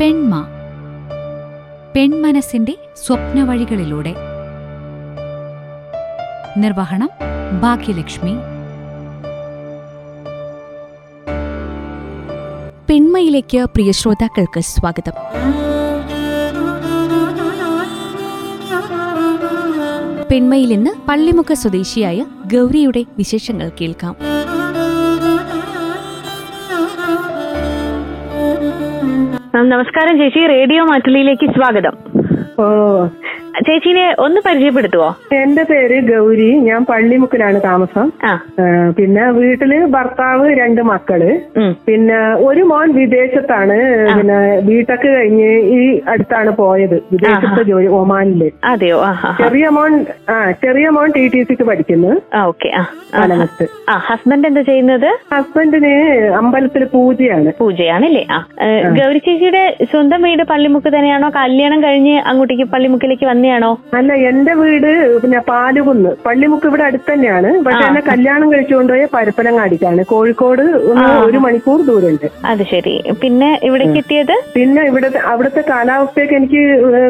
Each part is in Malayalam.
പെൺമ. പെൺമനസിന്റെ സ്വപ്നവഴികളിലൂടെ. നിർവഹണം ഭാഗ്യലക്ഷ്മി. പെൺമയിലേക്ക് പ്രിയ ശ്രോതാക്കൾക്ക് സ്വാഗതം. പെൺമയിൽ ഇന്ന് പള്ളിമുഖ സ്വദേശിയായ ഗൗരിയുടെ വിശേഷങ്ങൾ കേൾക്കാം. നമസ്കാരം ചേച്ചി. റേഡിയോ മാറ്റുലിയിലേക്ക് സ്വാഗതം. ഓ ചേച്ചീനെ ഒന്ന് പരിചയപ്പെടുത്തുവോ? എന്റെ പേര് ഗൗരി. ഞാൻ പള്ളിമുക്കിലാണ് താമസം. പിന്നെ വീട്ടിൽ ഭർത്താവ് രണ്ട് മക്കൾ. പിന്നെ ഒരു മോൻ വിദേശത്താണ്. പിന്നെ ബിടെക് കഴിഞ്ഞ് ഈ അടുത്താണ് പോയത്. വിദേശത്തെ ജോലി ഒമാനിൽ. അതെയോ. ചെറിയ മോൻ ആ ചെറിയ മോൻ ടി ടി സിക്ക് പഠിക്കുന്നു. ഹസ്ബൻഡ് എന്താ ചെയ്യുന്നത്? ഹസ്ബൻഡിന് അമ്പലത്തിൽ പൂജയാണ്. പൂജയാണല്ലേ? ഗൗരി ചേച്ചിയുടെ സ്വന്തം വീട് പള്ളിമുക്ക് തന്നെയാണോ? കല്യാണം കഴിഞ്ഞ് അങ്ങോട്ടേക്ക് പള്ളിമുക്കിലേക്ക് വന്നെയാണോ അല്ല എന്റെ വീട് പിന്നെ പാലുകുന്ന്. പള്ളിമുക്ക് ഇവിടെ അടുത്ത് തന്നെയാണ്. പക്ഷെ എന്നെ കല്യാണം കഴിച്ചുകൊണ്ടുപോയ പരപ്പനങ്ങാടിക്കാണ്. കോഴിക്കോട് ഒരു മണിക്കൂർ ദൂരമുണ്ട്. അത് ശരി. പിന്നെ ഇവിടേക്ക് എത്തിയത് പിന്നെ ഇവിടുത്തെ അവിടുത്തെ കാലാവസ്ഥയൊക്കെ എനിക്ക്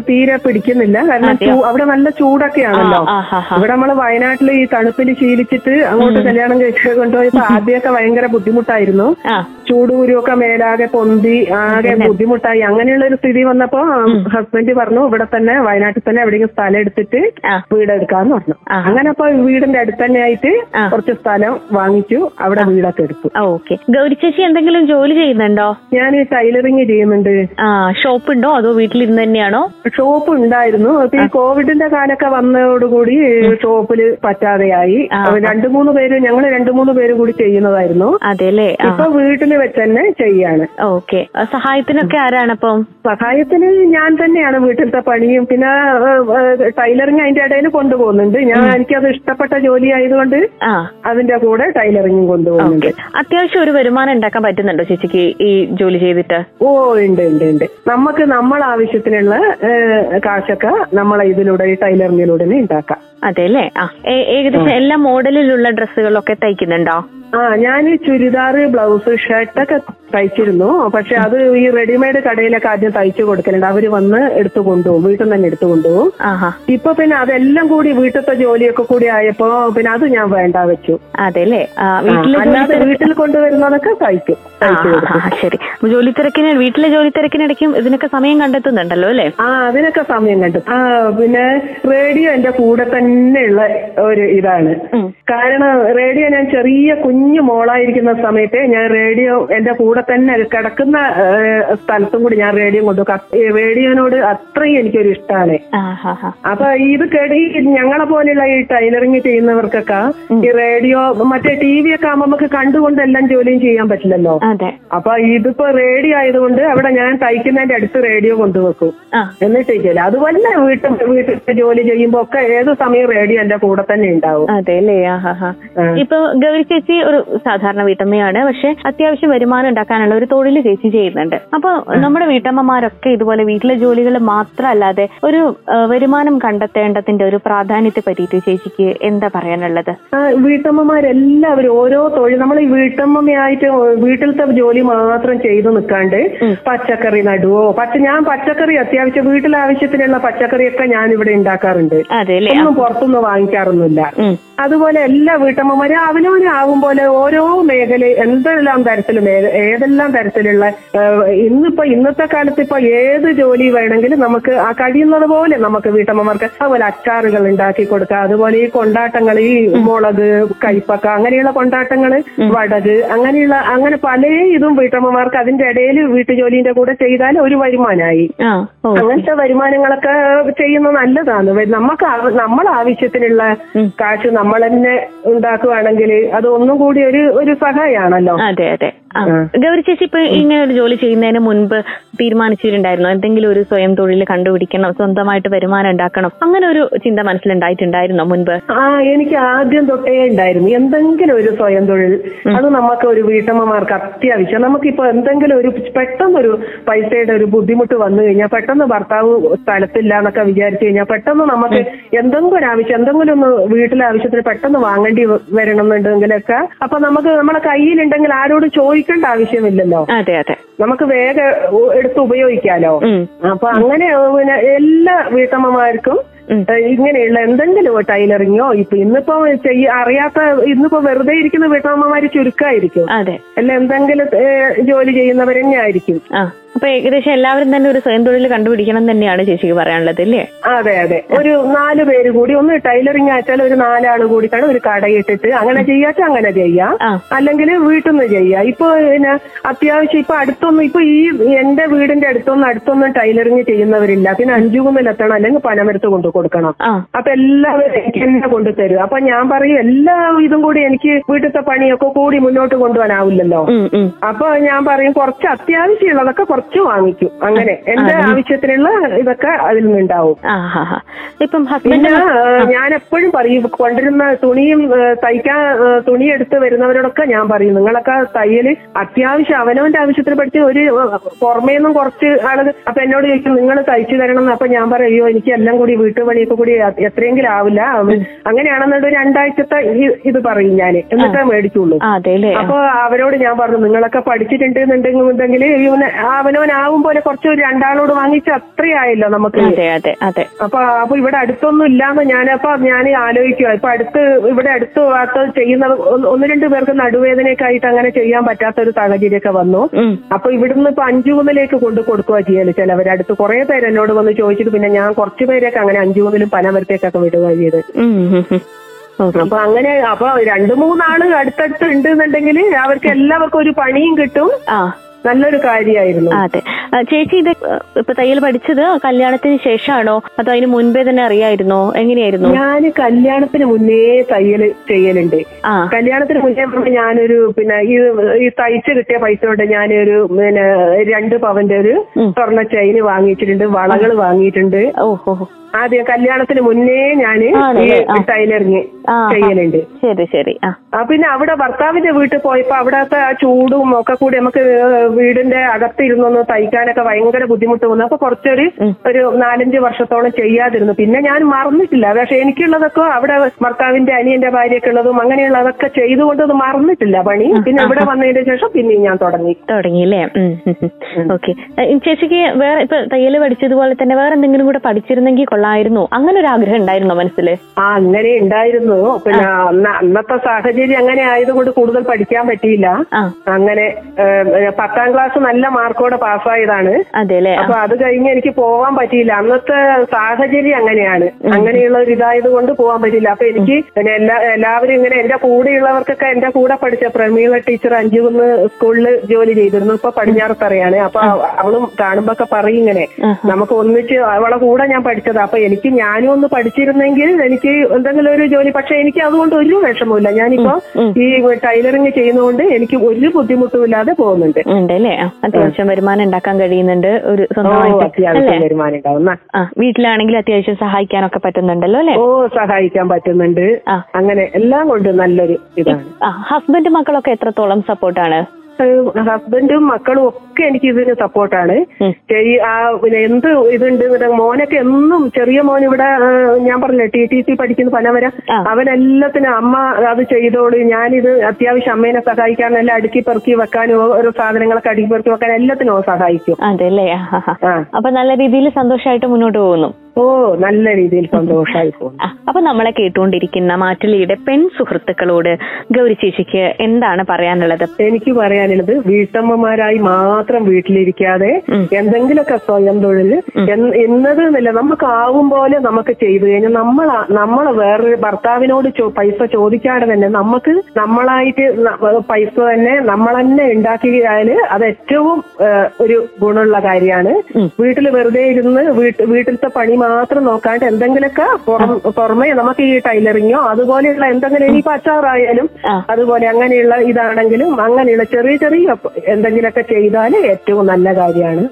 തീരെ പിടിക്കുന്നില്ല. കാരണം അവിടെ നല്ല ചൂടൊക്കെയാണല്ലോ. ഇവിടെ നമ്മൾ വയനാട്ടിൽ ഈ തണുപ്പിൽ ശീലിച്ചിട്ട് അങ്ങോട്ട് കല്യാണം കഴിച്ചു കൊണ്ടുപോയപ്പോ ആദ്യമൊക്കെ ഭയങ്കര ബുദ്ധിമുട്ടായിരുന്നു. ആ. ചൂടുകുരുവൊക്കെ മേലാകെ പൊന്തി ആകെ ബുദ്ധിമുട്ടായി. അങ്ങനെയുള്ള ഒരു സ്ഥിതി വന്നപ്പോ ഹസ്ബൻഡ് പറഞ്ഞു ഇവിടെ തന്നെ വയനാട്ടിൽ തന്നെ എവിടെയെങ്കിലും സ്ഥലം എടുത്തിട്ട് ആ. വീടെടുക്കാന്ന് പറഞ്ഞു. അങ്ങനെ അപ്പൊ വീടിന്റെ അടുത്ത് തന്നെ ആയിട്ട് കുറച്ച് സ്ഥലം വാങ്ങിച്ചു. അവിടെ വീടൊക്കെ എടുത്തു. ഓക്കെ. ഗൗരി ചേച്ചി എന്തെങ്കിലും ജോലി ചെയ്യുന്നുണ്ടോ? ഞാൻ ടൈലറിങ് ചെയ്യുന്നുണ്ട്. ആ ഷോപ്പ് ഉണ്ടോ അതോ വീട്ടിലിരുന്ന് തന്നെയാണോ? ഷോപ്പ് ഉണ്ടായിരുന്നു. അപ്പൊ ഈ കോവിഡിന്റെ കാലൊക്കെ വന്നതോടുകൂടി ഷോപ്പിൽ പറ്റാതെയായി. രണ്ടു മൂന്ന് പേര് ഞങ്ങൾ രണ്ടു മൂന്ന് പേര് കൂടി ചെയ്യുന്നതായിരുന്നു. അതെല്ലേ? ഇപ്പൊ വീട്ടിൽ വെച്ച് തന്നെ ചെയ്യാണ്. ഓക്കെ. സഹായത്തിനൊക്കെ ആരാണപ്പം സഹായത്തിന് ഞാൻ തന്നെയാണ് വീട്ടിലത്തെ പണിയും. പിന്നെ ടൈലറിങ് അതിന്റെ ഇടയിൽ കൊണ്ടുപോകുന്നുണ്ട്. ഞാൻ എനിക്കത് ഇഷ്ടപ്പെട്ട ജോലി ആയതുകൊണ്ട് അതിന്റെ കൂടെ ടൈലറിങ്ങും കൊണ്ടുപോകുന്നുണ്ട്. അത്യാവശ്യം ഒരു വരുമാനം ഉണ്ടാക്കാൻ പറ്റുന്നുണ്ടോ ചേച്ചിക്ക് ഈ ജോലി ചെയ്തിട്ട്? ഓ ഉണ്ട് ഉണ്ട് ഉണ്ട്. നമുക്ക് നമ്മൾ ആവശ്യത്തിനുള്ള കാശൊക്കെ നമ്മളെ ഇതിലൂടെ ഈ ടൈലറിങ്ങിലൂടെ ഉണ്ടാക്കാം. അതെ അല്ലേ? ഏകദേശം എല്ലാ മോഡലിലുള്ള ഡ്രസ്സുകളൊക്കെ തയ്ക്കുന്നുണ്ടോ? ആ ഞാൻ ചുരിദാറ് ബ്ലൗസ് ഷർട്ടൊക്കെ തയ്ച്ചിരുന്നു. പക്ഷെ അത് ഈ റെഡിമെയ്ഡ് കടയിലൊക്കെ ആദ്യം തയ്ച്ചു കൊടുക്കലുണ്ട്. അവർ വന്ന് എടുത്തു കൊണ്ടുപോകും. വീട്ടിൽ നിന്ന് തന്നെ എടുത്തു കൊണ്ടുപോകും. ഇപ്പൊ പിന്നെ അതെല്ലാം കൂടി വീട്ടിലത്തെ ജോലിയൊക്കെ കൂടി ആയപ്പോ പിന്നെ അത് ഞാൻ വേണ്ട വെച്ചു. അതെ അല്ലേ ആ, ആ, വീട്ടിലെ അല്ലാതെ വീട്ടിൽ കൊണ്ടുവരുന്നതൊക്കെ തയ്ക്കും. ശരി. ജോലി തിരക്കിന് വീട്ടിലെ ജോലി തിരക്കിനിടയ്ക്കും ഇതിനൊക്കെ സമയം കണ്ടെത്തുന്നുണ്ടല്ലോ അല്ലേ? ആ അതിനൊക്കെ സമയം കണ്ടെത്തും. ആ പിന്നെ റേഡിയോ എന്റെ കൂടെ തന്നെയുള്ള ഒരു ഇതാണ്. കാരണം റേഡിയോ ഞാൻ ചെറിയ കുഞ്ഞു മോളായിരിക്കുന്ന സമയത്ത് ഞാൻ റേഡിയോ എന്റെ കൂടെ തന്നെ കിടക്കുന്ന സ്ഥലത്തും കൂടി ഞാൻ റേഡിയോ കൊണ്ടു റേഡിയോനോട് അത്രയും എനിക്കൊരു ഇഷ്ടമാണ് അപ്പൊ ഇത് കേട്ട് ഈ ഞങ്ങളെ പോലെയുള്ള ഈ ടൈലറിങ് ചെയ്യുന്നവർക്കൊക്കെ ഈ റേഡിയോ മറ്റേ ടി വി ഒക്കെ ആകുമ്പോൾ നമുക്ക് കണ്ടുകൊണ്ട് എല്ലാം ജോലിയും ചെയ്യാൻ പറ്റില്ലല്ലോ. അപ്പൊ ഇതിപ്പോ റേഡിയോ ആയതുകൊണ്ട് അവിടെ ഞാൻ തയ്ക്കുന്നതിന്റെ അടുത്ത് റേഡിയോ കൊണ്ടുവെക്കും എന്നിട്ട് ചെയ്യില്ല അതുപോലെ വീട്ടിൽ വീട്ടിൽ ജോലി ചെയ്യുമ്പോ ഒക്കെ ഏത് സമയം റേഡിയോ എന്റെ കൂടെ തന്നെ ഉണ്ടാവും. അതെ അല്ലേ? ഇപ്പൊ ഗൗരി ചേച്ചി ഒരു സാധാരണ വീട്ടമ്മയാണ്. പക്ഷെ അത്യാവശ്യം വരുമാനം ഉണ്ടാക്കാനുള്ള ഒരു തൊഴിൽ ചേച്ചി ചെയ്യുന്നുണ്ട്. അപ്പൊ നമ്മുടെ വീട്ടമ്മമാരൊക്കെ ഇതുപോലെ വീട്ടിലെ ജോലികൾ മാത്രമല്ലാതെ ഒരു വരുമാനം കണ്ടെത്തേണ്ടതിന്റെ ഒരു പ്രാധാന്യത്തെ പറ്റിയിട്ട് ചേച്ചിക്ക് എന്താ പറയാനുള്ളത്? വീട്ടമ്മമാരെല്ലാവരും ഓരോ തൊഴിൽ നമ്മൾ ഈ വീട്ടമ്മയായിട്ട് വീട്ടിലത്തെ ജോലി മാത്രം ചെയ്തു നിൽക്കാണ്ട് പച്ചക്കറി നടുവോ? പച്ച ഞാൻ പച്ചക്കറി അത്യാവശ്യം വീട്ടിലെ ആവശ്യത്തിനുള്ള പച്ചക്കറിയൊക്കെ ഞാൻ ഇവിടെ ഉണ്ടാക്കാറുണ്ട് ഒന്നും പുറത്തുനിന്ന് വാങ്ങിക്കാറൊന്നുമില്ല. അതുപോലെ എല്ലാ വീട്ടമ്മമാരും അവനവനാവും പോലെ ഓരോ മേഖല എന്തെല്ലാം തരത്തിലും ഏത്- ഏതെല്ലാം തരത്തിലുള്ള ഇന്നിപ്പോ ഇന്നത്തെ കാലത്ത് ഇപ്പൊ ഏത് ജോലി വേണമെങ്കിലും നമുക്ക് ആ കഴിയുന്നത് പോലെ നമുക്ക് വീട്ടമ്മമാർക്ക് അതുപോലെ അച്ചാറുകൾ ഉണ്ടാക്കി കൊടുക്കുക അതുപോലെ ഈ കൊണ്ടാട്ടങ്ങൾ ഈ മുളക് കൈപ്പക്ക അങ്ങനെയുള്ള കൊണ്ടാട്ടങ്ങൾ വടക് അങ്ങനെയുള്ള അങ്ങനെ പല ഇതും വീട്ടമ്മമാർക്ക് അതിന്റെ ഇടയിൽ വീട്ടുജോലിന്റെ കൂടെ ചെയ്താൽ ഒരു വരുമാനമായി അങ്ങനത്തെ വരുമാനങ്ങളൊക്കെ ചെയ്യുന്നത് നല്ലതാണ്. നമുക്ക് നമ്മൾ ആവശ്യത്തിനുള്ള കാശ് നമ്മൾ തന്നെ ഉണ്ടാക്കുകയാണെങ്കിൽ അത് ഒന്നും കൂടി ഒരു ഒരു സഹായമാണല്ലോ അതെ അതെ. ഗൗരി ചേച്ചി ഇപ്പൊ ഇങ്ങനെ ഒരു ജോലി ചെയ്യുന്നതിന് മുൻപ് തീരുമാനിച്ചിട്ടുണ്ടായിരുന്നോ? എന്തെങ്കിലും ഒരു സ്വയം തൊഴിൽ കണ്ടുപിടിക്കണം സ്വന്തമായിട്ട് വരുമാനം ഉണ്ടാക്കണം അങ്ങനെ ഒരു ചിന്ത മനസ്സിലുണ്ടായിട്ടുണ്ടായിരുന്നോ മുൻപ്? ആ എനിക്ക് ആദ്യം തൊട്ടേ ഉണ്ടായിരുന്നു. എന്തെങ്കിലും ഒരു സ്വയം തൊഴിൽ അത് നമുക്ക് ഒരു വീട്ടമ്മമാർക്ക് അത്യാവശ്യം. നമുക്കിപ്പോ എന്തെങ്കിലും ഒരു പെട്ടെന്ന് ഒരു പൈസയുടെ ഒരു ബുദ്ധിമുട്ട് വന്നു കഴിഞ്ഞാൽ പെട്ടെന്ന് ഭർത്താവ് സ്ഥലത്തില്ല എന്നൊക്കെ വിചാരിച്ചു കഴിഞ്ഞാൽ പെട്ടെന്ന് നമുക്ക് എന്തെങ്കിലും ഒരു ആവശ്യം എന്തെങ്കിലും ഒന്ന് വീട്ടിലെ ആവശ്യത്തിന് പെട്ടെന്ന് വാങ്ങേണ്ടി വരണമെന്നുണ്ടെങ്കിലൊക്കെ അപ്പൊ നമുക്ക് നമ്മളെ കയ്യിലുണ്ടെങ്കിൽ ആരോട് ചോദിക്കും ഉപയോഗിക്കേണ്ട ആവശ്യമില്ലല്ലോ. അതെ അതെ. നമുക്ക് വേഗം എടുത്ത് ഉപയോഗിക്കാലോ. അപ്പൊ അങ്ങനെ പിന്നെ എല്ലാ വീട്ടമ്മമാർക്കും ഇങ്ങനെയുള്ള എന്തെങ്കിലും ടൈലറിങ്ങോ ഇപ്പൊ ഇന്നിപ്പോ ചെയ്യ അറിയാത്ത ഇന്നിപ്പോ വെറുതെ ഇരിക്കുന്ന വീട്ടമ്മമാര് ചുരുക്കമായിരിക്കും അതെ. അല്ല എന്തെങ്കിലും ജോലി ചെയ്യുന്നവർ തന്നെ ആയിരിക്കും അപ്പൊ ഏകദേശം എല്ലാവരും തന്നെ ഒരു സ്വയം തൊഴിൽ കണ്ടുപിടിക്കണം തന്നെയാണ് ചേച്ചിക്ക് പറയാനുള്ളത് അല്ലേ? അതെ അതെ. ഒരു നാല് പേര് കൂടി. ഒന്ന് ടൈലറിങ് ആച്ചാൽ ഒരു നാലാൾ കൂടി കാണും ഒരു കടയിട്ടിട്ട് അങ്ങനെ ചെയ്യാച്ച അങ്ങനെ ചെയ്യാം. അല്ലെങ്കിൽ വീട്ടിൽ നിന്ന് ചെയ്യാം. ഇപ്പൊ പിന്നെ അത്യാവശ്യം ഇപ്പൊ അടുത്തൊന്നും ഇപ്പൊ ഈ എന്റെ വീടിന്റെ അടുത്തൊന്നും അടുത്തൊന്നും ടൈലറിങ് ചെയ്യുന്നവരില്ല. പിന്നെ അഞ്ചുകുമ്പിലെത്തണം അല്ലെങ്കിൽ പനമരത്ത് കൊണ്ടു കൊടുക്കണം. അപ്പൊ എല്ലാവരും എനിക്ക് തന്നെ കൊണ്ടു തരും. അപ്പൊ ഞാൻ പറയും എല്ലാ ഇതും കൂടി എനിക്ക് വീട്ടിലത്തെ പണിയൊക്കെ കൂടി മുന്നോട്ട് കൊണ്ടുപോകാനാവില്ലല്ലോ അപ്പൊ ഞാൻ പറയും കുറച്ച് അത്യാവശ്യമുള്ളതൊക്കെ കുറച്ച് വാങ്ങിക്കും. അങ്ങനെ എന്റെ ആവശ്യത്തിനുള്ള ഇതൊക്കെ അതിൽ നിന്നുണ്ടാവും ഇപ്പം പിന്നെ ഹസ്ബൻഡ് ഞാൻ എപ്പോഴും പറയും കൊണ്ടിരുന്ന തുണിയും തയ്ക്കാൻ തുണി എടുത്ത് വരുന്നവരോടൊക്കെ ഞാൻ പറയും നിങ്ങളൊക്കെ തയ്യൽ അത്യാവശ്യം അവനവന്റെ ആവശ്യത്തിന് പഠിച്ച് ഒരു ഏ, പുറമേ നിന്നും കുറച്ച് ആളുകൾ അപ്പൊ എന്നോട് ചോദിക്കും നിങ്ങൾ തയ്ച്ചു തരണം എന്ന് അപ്പൊ ഞാൻ പറയും അയ്യോ എനിക്ക് എല്ലാം കൂടി വീട്ടുപണിയൊക്കെ കൂടി എത്രയെങ്കിലും ആവില്ല. അങ്ങനെയാണെന്നുണ്ടെങ്കിൽ രണ്ടാഴ്ചത്തെ ഇത് പറയും ഞാൻ എന്നിട്ടേ മേടിച്ചുള്ളൂ. അപ്പൊ അവരോട് ഞാൻ പറഞ്ഞു നിങ്ങളൊക്കെ പഠിച്ചിട്ടുണ്ടെന്നുണ്ടെങ്കിൽ ഇവന് അവനവനാവും പോലെ കുറച്ച് ഒരു രണ്ടാളോട് വാങ്ങിച്ച് അത്രയായല്ലോ നമുക്ക്. അതെ അതെ അതെ. അപ്പൊ അപ്പൊ ഇവിടെ അടുത്തൊന്നും ഇല്ലാന്ന് ഞാനപ്പോ ഞാൻ ആലോചിക്കുക ഇപ്പൊ അടുത്ത് ഇവിടെ അടുത്ത് ഭാഗത്ത് ചെയ്യുന്ന ഒന്ന് രണ്ട് പേർക്ക് നടുവേദനയൊക്കെ ആയിട്ട് അങ്ങനെ ചെയ്യാൻ പറ്റാത്ത ഒരു സാഹചര്യമൊക്കെ വന്നു. അപ്പൊ ഇവിടുന്ന് ഇപ്പൊ അഞ്ചുകുന്നിലേക്ക് കൊണ്ട് കൊടുക്കുക ചെയ്യൽ ചിലവർ അടുത്ത് കുറെ പേര് എന്നോട് വന്ന് ചോദിച്ചിട്ട് പിന്നെ ഞാൻ കുറച്ച് പേരൊക്കെ അങ്ങനെ അഞ്ചുകുന്നിലും പനമരത്തേക്കൊക്കെ വിടുക ചെയ്ത്. അപ്പൊ അങ്ങനെ അപ്പൊ രണ്ടു മൂന്നാൾ അടുത്തടുത്ത് ഉണ്ടെന്നുണ്ടെങ്കിൽ അവർക്ക് എല്ലാവർക്കും ഒരു പണിയും കിട്ടും. നല്ലൊരു കാര്യമായിരുന്നു അതെ. ചേച്ചി ഇത് ഇപ്പൊ തയ്യൽ പഠിച്ചത് കല്യാണത്തിന് ശേഷമാണോ അതോ അതിന് മുൻപേ തന്നെ അറിയായിരുന്നോ? എങ്ങനെയായിരുന്നു? ഞാൻ കല്യാണത്തിന് മുന്നേ തയ്യൽ ചെയ്യലുണ്ട്. കല്യാണത്തിന് മുന്നേ ഞാനൊരു പിന്നെ ഈ ഈ തയ്ച്ച് കിട്ടിയ പൈസ കൊണ്ട് ഞാനൊരു പിന്നെ രണ്ട് പവന്റെ ഒരു. സ്വർണ ചെയിന് വാങ്ങിയിട്ടുണ്ട് വളകൾ വാങ്ങിയിട്ടുണ്ട്. ഓഹോ. ആദ്യം കല്യാണത്തിന് മുന്നേ ഞാൻ ഈ. ടൈലറിങ് ചെയ്യലുണ്ട്. ശരി ശരി. ആ. പിന്നെ അവിടെ ഭർത്താവിന്റെ വീട്ടിൽ പോയപ്പോ അവിടത്തെ ആ ചൂടും ഒക്കെ കൂടി നമുക്ക് വീടിന്റെ അകത്തിരുന്നൊന്ന് തയ്ക്കാനൊക്കെ ഭയങ്കര ബുദ്ധിമുട്ട് വന്നു അപ്പൊ കുറച്ചൊരു ഒരു നാലഞ്ച് വർഷത്തോളം ചെയ്യാതിരുന്നു. പിന്നെ ഞാൻ മറന്നിട്ടില്ല. പക്ഷെ എനിക്കുള്ളതൊക്കെ അവിടെ ഭർത്താവിന്റെ അനിയന്റെ ഭാര്യയൊക്കെ ഉള്ളതും അങ്ങനെയുള്ളതൊക്കെ ചെയ്തുകൊണ്ട് അത് മറന്നിട്ടില്ല പണി. പിന്നെ ഇവിടെ വന്നതിന് ശേഷം പിന്നെ ഞാൻ തുടങ്ങി. തുടങ്ങി അല്ലേ? ഓക്കെ. ചേച്ചിക്ക് വേറെ ഇപ്പൊ തയ്യൽ പഠിച്ചതുപോലെ തന്നെ വേറെ എന്തെങ്കിലും കൂടെ പഠിച്ചിരുന്നെങ്കിൽ കൊള്ളായിരുന്നു. അങ്ങനെ ഒരു ആഗ്രഹം ഉണ്ടായിരുന്നോ മനസ്സിൽ ആ അങ്ങനെ ഉണ്ടായിരുന്നു. പിന്നെ അന്ന- അന്നത്തെ സാഹചര്യം അങ്ങനെ ആയതുകൊണ്ട് കൂടുതൽ പഠിക്കാൻ പറ്റിയില്ല. അങ്ങനെ പത്താം ക്ലാസ് നല്ല മാർക്കോടെ പാസ്സായതാണ് അല്ലേ അപ്പൊ അത് കഴിഞ്ഞ് എനിക്ക് പോവാൻ പറ്റിയില്ല. അന്നത്തെ സാഹചര്യം അങ്ങനെയാണ്. അങ്ങനെയുള്ള ഒരു ഇതായത് കൊണ്ട് പോവാൻ പറ്റില്ല അപ്പൊ എനിക്ക് പിന്നെ എല്ലാ എല്ലാവരും ഇങ്ങനെ എന്റെ കൂടെയുള്ളവർക്കൊക്കെ എന്റെ കൂടെ പഠിച്ച പ്രമീള ടീച്ചർ അഞ്ചുകുന്ന് സ്കൂളിൽ ജോലി ചെയ്തിരുന്നു. ഇപ്പൊ പടിഞ്ഞാറത്തറയാണ്. അപ്പൊ അവ- അവളും കാണുമ്പോ ഒക്കെ പറയും ഇങ്ങനെ നമുക്ക് ഒന്നിച്ച് അവളെ കൂടെ ഞാൻ പഠിച്ചത്. അപ്പൊ എനിക്ക് ഞാനും ഒന്ന് പഠിച്ചിരുന്നെങ്കിൽ എനിക്ക് എന്തെങ്കിലും ഒരു ജോലി പക്ഷെ എനിക്ക് അതുകൊണ്ട് ഒരു വിഷമമില്ല ഞാനിപ്പോ. ഈ ടൈലറിങ് ചെയ്യുന്നതുകൊണ്ട് എനിക്ക് ഒരു ബുദ്ധിമുട്ടും ഇല്ലാതെ പോകുന്നുണ്ട് അത്യാവശ്യം വരുമാനം ഉണ്ടാക്കാൻ കഴിയുന്നുണ്ട്. ഒരു സ്വന്തമായിട്ട് വീട്ടിലാണെങ്കിൽ അത്യാവശ്യം സഹായിക്കാനൊക്കെ പറ്റുന്നുണ്ടല്ലോ അല്ലെ? ഓ സഹായിക്കാൻ പറ്റുന്നുണ്ട്. അങ്ങനെ എല്ലാം കൊണ്ട് നല്ലൊരു ഇതാണ്. ഹസ്ബൻഡ് മക്കളൊക്കെ എത്രത്തോളം സപ്പോർട്ടാണ് ഹസ്ബൻഡും മക്കളും ഒക്കെ എനിക്ക് ഇതിന് സപ്പോർട്ടാണ്. ആ പിന്നെ എന്ത് ഇതുണ്ട് മോനൊക്കെ എന്നും ചെറിയ മോൻ ഇവിടെ ഞാൻ പറഞ്ഞില്ല ടി ടി സി പഠിക്കുന്ന പനവര ആ. അവനെല്ലാത്തിനും അമ്മ അത് ചെയ്തോളൂ. ഞാനിത് അത്യാവശ്യം അമ്മേനെ സഹായിക്കാൻ എല്ലാം അടുക്കി പെറുക്കി വെക്കാനും ഓരോ സാധനങ്ങളൊക്കെ അടുക്കി പെറുക്കി വെക്കാൻ എല്ലാത്തിനും സഹായിക്കും. അതെ അല്ലേ അപ്പൊ നല്ല രീതിയിൽ സന്തോഷമായിട്ട് മുന്നോട്ട് പോകുന്നു. ഓ നല്ല രീതിയിൽ സന്തോഷമായി പോകുന്നു അപ്പൊ നമ്മളെ കേട്ടുകൊണ്ടിരിക്കുന്ന മാറ്റുലിയുടെ പെൺ സുഹൃത്തുക്കളോട് ഗൗരി ചേച്ചിക്ക് എന്താണ് പറയാനുള്ളത്? എനിക്ക് പറയാനുള്ളത് വീട്ടമ്മമാരായി മാത്രം വീട്ടിലിരിക്കാതെ. എന്തെങ്കിലുമൊക്കെ സ്വയം തൊഴിൽ എന്നത് ഇന്നത് നമുക്ക് ആവും പോലെ നമുക്ക് ചെയ്തു കഴിഞ്ഞാൽ നമ്മൾ നമ്മൾ വേറൊരു ഭർത്താവിനോട് പൈസ ചോദിക്കാതെ തന്നെ നമുക്ക് നമ്മളായിട്ട് പൈസ തന്നെ നമ്മൾ തന്നെ ഉണ്ടാക്കിയാൽ അത് ഏറ്റവും ഒരു ഗുണമുള്ള കാര്യമാണ്. വീട്ടിൽ വെറുതെ ഇരുന്ന് വീട്ട് വീട്ടിലത്തെ പണി മാത്രം നോക്കാണ്ട് എന്തെങ്കിലുമൊക്കെ പുറം പുറമെ നമുക്ക് ഈ ടൈലറിങ്ങോ അതുപോലെയുള്ള എന്തെങ്കിലും ഇനിയിപ്പോ അച്ചാറായാലും. അതുപോലെ അങ്ങനെയുള്ള ഇതാണെങ്കിലും അങ്ങനെയുള്ള ചെറിയ ചെറിയ എന്തെങ്കിലുമൊക്കെ ചെയ്താൽ ഏറ്റവും നല്ല കാര്യമാണ്.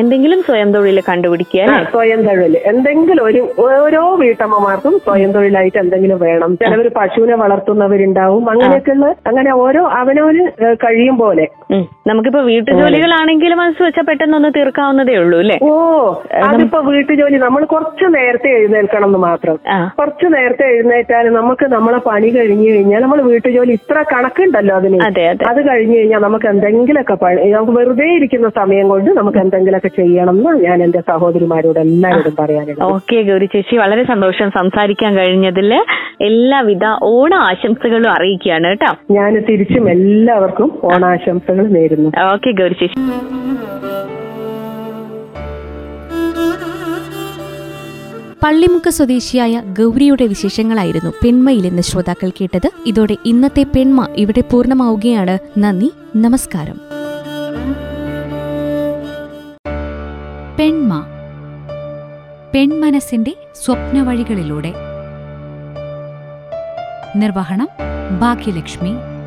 എന്തെങ്കിലും സ്വയം തൊഴിൽ കണ്ടുപിടിക്കുക സ്വയം തൊഴിൽ എന്തെങ്കിലും ഒരു ഓരോ വീട്ടമ്മമാർക്കും സ്വയം തൊഴിലായിട്ട് എന്തെങ്കിലും വേണം. ചിലവർ പശുവിനെ വളർത്തുന്നവരുണ്ടാവും. അങ്ങനെയൊക്കെയുള്ള അങ്ങനെ ഓരോ അവനവന് കഴിയും പോലെ. നമുക്കിപ്പോ വീട്ടുജോലികളാണെങ്കിലും മനസ്സ് വെച്ചാൽ പെട്ടെന്നൊന്ന് തീർക്കാവുന്നതേ ഉള്ളൂ അല്ലേ? ഓ അതിപ്പോ വീട്ടുജോലി നമ്മൾ കുറച്ച് നേരത്തെ എഴുന്നേൽക്കണം എന്ന് മാത്രം കുറച്ച് നേരത്തെ എഴുന്നേറ്റാൽ നമുക്ക് നമ്മളെ പണി കഴിഞ്ഞു കഴിഞ്ഞാൽ നമ്മൾ വീട്ടുജോലി ഇത്ര കണക്കുണ്ടല്ലോ അതിന്. അതെ കഴിഞ്ഞു കഴിഞ്ഞാൽ നമുക്ക് എന്തെങ്കിലുമൊക്കെ പണി നമുക്ക് വെറുതെ ഇരിക്കുന്ന സമയം കൊണ്ട് നമുക്ക് എന്തെങ്കിലുമൊക്കെ ചെയ്യണം എന്ന് ഞാൻ എന്റെ സഹോദരിമാരോട് എല്ലാവരോടും പറയാനുള്ളത്. ഓക്കെ ഗൗരി ചേച്ചി. വളരെ സന്തോഷം സംസാരിക്കാൻ കഴിഞ്ഞതിൽ എല്ലാവിധ ഓണ ആശംസകളും അറിയിക്കുകയാണ് കേട്ടോ. ഞാൻ തിരിച്ചും എല്ലാവർക്കും ഓണാശംസകൾ നേരുന്നു. ഓക്കെ ഗൗരി ചേച്ചി. പള്ളിമുക്ക് സ്വദേശിയായ ഗൗരിയുടെ വിശേഷങ്ങളായിരുന്നു പെൺമയിൽ നിന്ന് ശ്രോതാക്കൾ കേട്ടത്. ഇതോടെ ഇന്നത്തെ പെൺമ ഇവിടെ പൂർണമാവുകയാണ്. നന്ദി നമസ്കാരം. പെൺമ. പെൺമനസ്സിന്റെ സ്വപ്നവഴികളിലൂടെ. നിർവഹണം ഭാഗ്യലക്ഷ്മി.